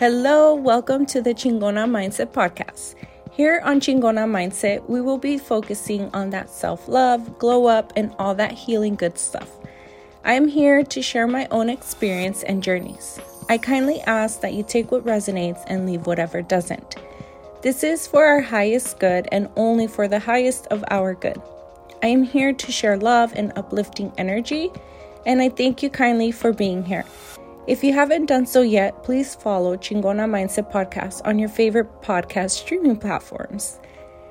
Hello, welcome to the Chingona Mindset Podcast. Here on Chingona Mindset, we will be focusing on that self love, glow up, and all that healing good stuff. I am here to share my own experience and journeys. I kindly ask that you take what resonates and leave whatever doesn't. This is for our highest good and only for the highest of our good. I am here to share love and uplifting energy, and I thank you kindly for being here. If you haven't done so yet, please follow Chingona Mindset Podcast on your favorite podcast streaming platforms.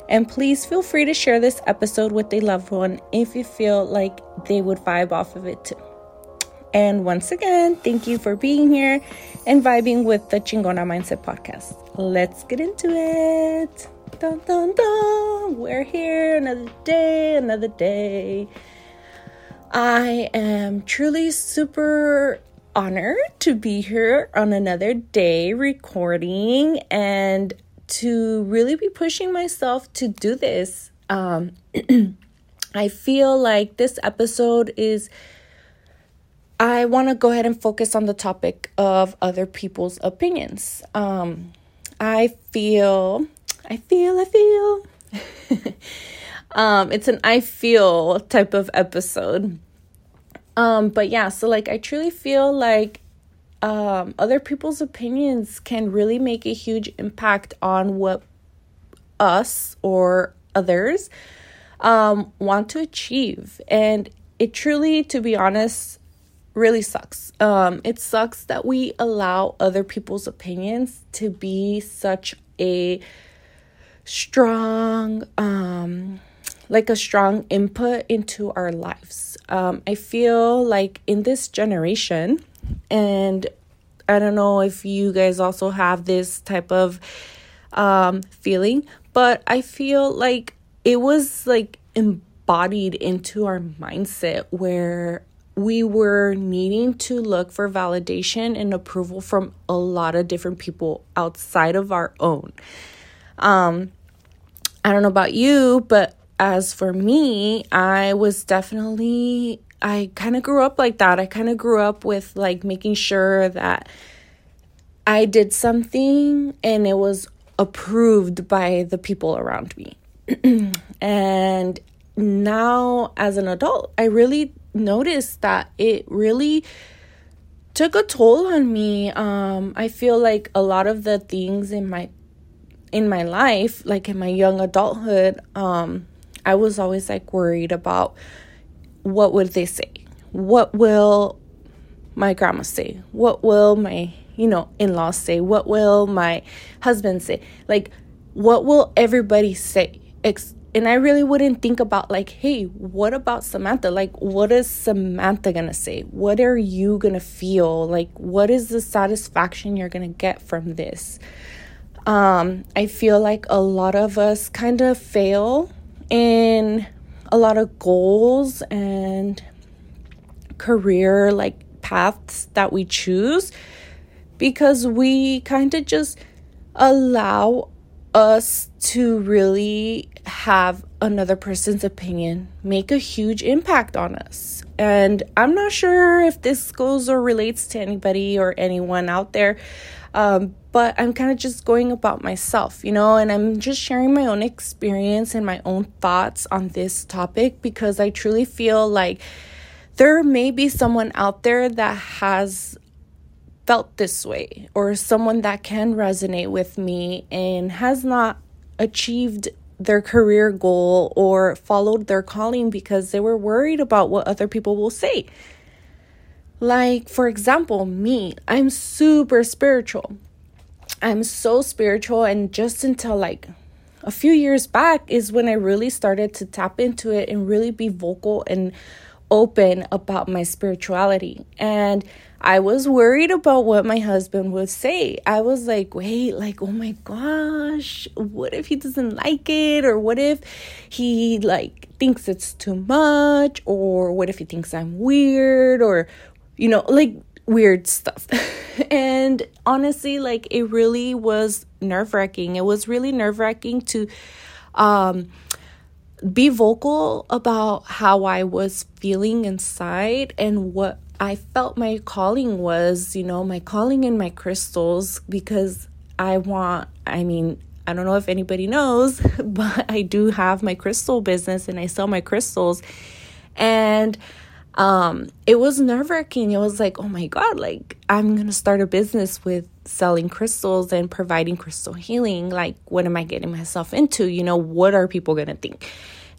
And please feel free to share this episode with a loved one if you feel like they would vibe off of it too. And once again, thank you for being here and vibing with the Chingona Mindset Podcast. Let's get into it. Dun, dun, dun. We're here another day, another day. I am truly super honored to be here on another day recording and to really be pushing myself to do this. Um, I feel like this episode is. I want to go ahead and focus on the topic of other people's opinions. Um, I feel, I feel, I feel. um, it's an I feel type of episode. Um, but yeah, so like I truly feel like um, other people's opinions can really make a huge impact on what us or others um, want to achieve. And it truly, to be honest, really sucks. Um, it sucks that we allow other people's opinions to be such a strong, um, like a strong input into our lives. Um, I feel like in this generation, and I don't know if you guys also have this type of um, feeling, but I feel like it was like embodied into our mindset where we were needing to look for validation and approval from a lot of different people outside of our own. Um, I don't know about you, but as for me, I was definitely, I kind of grew up like that. I kind of grew up with like making sure that I did something and it was approved by the people around me. and now, as an adult, I really noticed that it really took a toll on me. Um, I feel like a lot of the things in my in my life, like in my young adulthood, um, I was always like worried about what would they say? What will my grandma say? What will my, you know, in-laws say? What will my husband say? Like what will everybody say? And I really wouldn't think about like, hey, what about Samantha? Like, what is Samantha gonna say? What are you gonna feel? Like, what is the satisfaction you're gonna get from this? Um, I feel like a lot of us kind of fail in a lot of goals and career like paths that we choose because we kind of just allow us to really have another person's opinion make a huge impact on us. And I'm not sure if this goes or relates to anybody or anyone out there, um, but I'm kind of just going about myself, you know, and I'm just sharing my own experience and my own thoughts on this topic because I truly feel like there may be someone out there that has felt this way or someone that can resonate with me and has not achieved their career goal or followed their calling because they were worried about what other people will say. Like, for example, me, I'm super spiritual. I'm so spiritual, and just until like a few years back is when I really started to tap into it and really be vocal and open about my spirituality. And I was worried about what my husband would say. I was like, wait, like, oh my gosh, what if he doesn't like it? Or what if he like thinks it's too much? Or what if he thinks I'm weird? Or, you know, like weird stuff. and honestly, like, it really was nerve wracking. It was really nerve wracking to, um, be vocal about how I was feeling inside and what I felt my calling was, you know, my calling in my crystals because I want, I mean, I don't know if anybody knows, but I do have my crystal business and I sell my crystals. And um, it was nerve wracking. It was like, oh my God, like I'm going to start a business with selling crystals and providing crystal healing. Like, what am I getting myself into? You know, what are people going to think?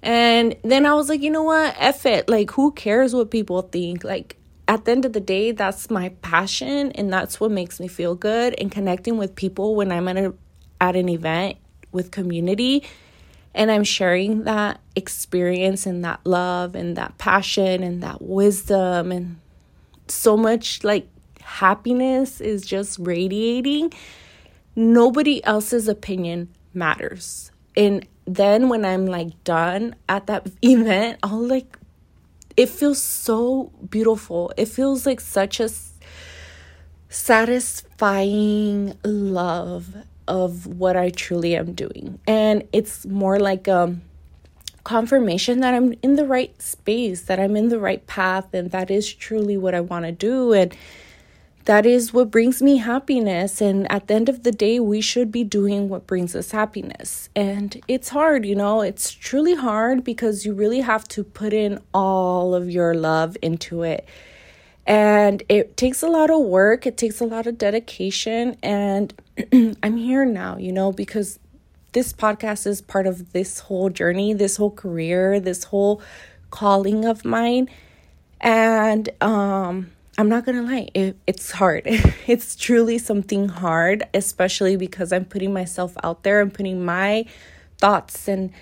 And then I was like, you know what? F it. Like, who cares what people think? Like, at the end of the day, that's my passion and that's what makes me feel good. And connecting with people when I'm at, a, at an event with community and I'm sharing that experience and that love and that passion and that wisdom and so much like happiness is just radiating. Nobody else's opinion matters. And then when I'm like done at that event, I'll like, it feels so beautiful. It feels like such a satisfying love of what I truly am doing. And it's more like a confirmation that I'm in the right space, that I'm in the right path, and that is truly what I want to do. And that is what brings me happiness. And at the end of the day, we should be doing what brings us happiness. And it's hard, you know, it's truly hard because you really have to put in all of your love into it. And it takes a lot of work, it takes a lot of dedication. And I'm here now, you know, because this podcast is part of this whole journey, this whole career, this whole calling of mine. And um I'm not gonna lie, it, it's hard. it's truly something hard, especially because I'm putting myself out there. I'm putting my thoughts and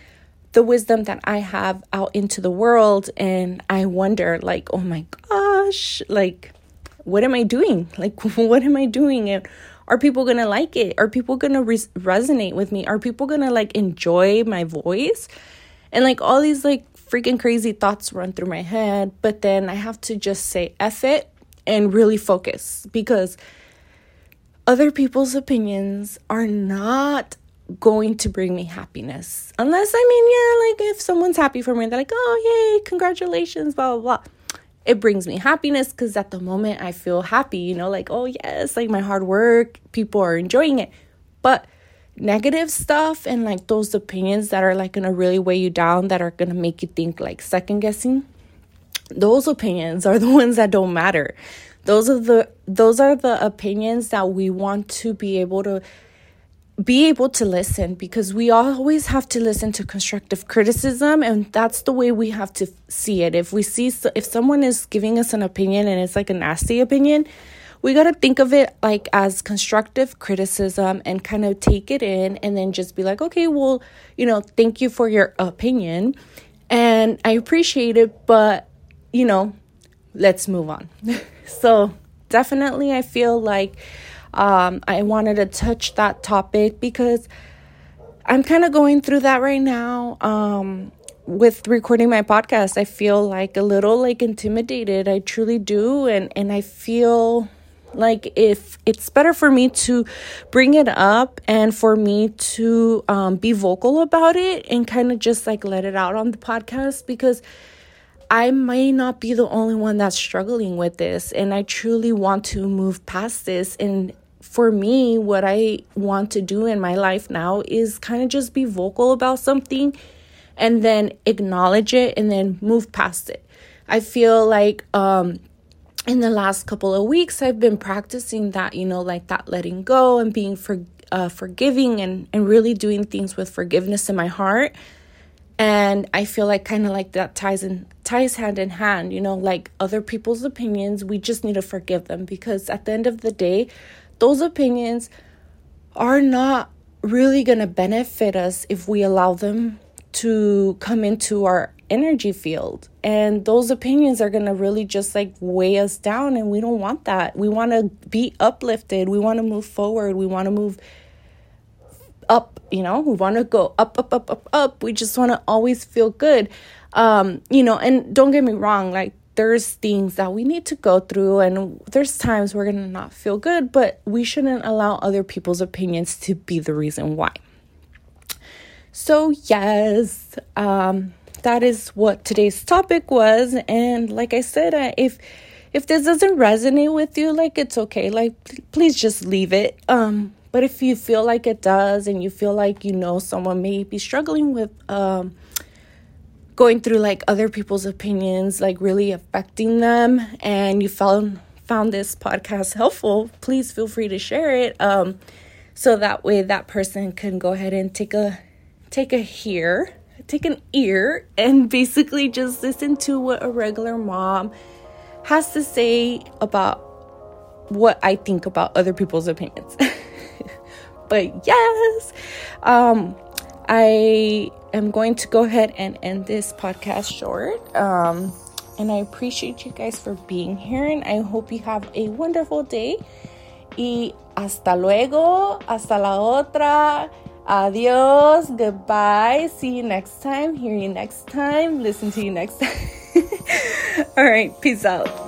the wisdom that I have out into the world. And I wonder, like, oh my gosh, like, what am I doing? Like, what am I doing? And are people gonna like it? Are people gonna res- resonate with me? Are people gonna like enjoy my voice? And like all these like freaking crazy thoughts run through my head, but then I have to just say F it and really focus because other people's opinions are not going to bring me happiness. Unless, I mean, yeah, like if someone's happy for me, they're like, oh, yay, congratulations, blah, blah, blah. It brings me happiness because at the moment I feel happy, you know, like, oh, yes, like my hard work, people are enjoying it. But negative stuff and like those opinions that are like gonna really weigh you down, that are gonna make you think like second guessing, those opinions are the ones that don't matter. Those are the those are the opinions that we want to be able to be able to listen because we always have to listen to constructive criticism and that's the way we have to see it. If we see if someone is giving us an opinion and it's like a nasty opinion we got to think of it like as constructive criticism and kind of take it in and then just be like okay well you know thank you for your opinion and i appreciate it but you know let's move on. So definitely i feel like um, I wanted to touch that topic because I'm kind of going through that right now. Um, with recording my podcast, I feel like a little like intimidated. I truly do, and and I feel like if it's better for me to bring it up and for me to um, be vocal about it and kind of just like let it out on the podcast because I may not be the only one that's struggling with this and I truly want to move past this and for me, what I want to do in my life now is kind of just be vocal about something and then acknowledge it and then move past it. I feel like um, in the last couple of weeks, I've been practicing that, you know, like that letting go and being for, uh, forgiving and, and really doing things with forgiveness in my heart. And I feel like kind of like that ties in ties hand in hand, you know, like other people's opinions, we just need to forgive them because at the end of the day, those opinions are not really going to benefit us if we allow them to come into our energy field. And those opinions are going to really just like weigh us down. And we don't want that. We want to be uplifted. We want to move forward. We want to move you know, we want to go up, up, up, up, up. We just want to always feel good. Um, you know, and don't get me wrong, like there's things that we need to go through and there's times we're going to not feel good, but we shouldn't allow other people's opinions to be the reason why. So, yes, um, that is what today's topic was. And like I said, uh, if if this doesn't resonate with you, like it's okay. Like please just leave it. Um but if you feel like it does and you feel like you know someone may be struggling with um going through like other people's opinions like really affecting them and you found found this podcast helpful, please feel free to share it. Um so that way that person can go ahead and take a take a hear, take an ear and basically just listen to what a regular mom has to say about what I think about other people's opinions. but yes, um, I am going to go ahead and end this podcast short. Um, and I appreciate you guys for being here, and I hope you have a wonderful day. Y hasta luego, hasta la otra. Adios, goodbye. See you next time. Hear you next time. Listen to you next time. All right, peace out.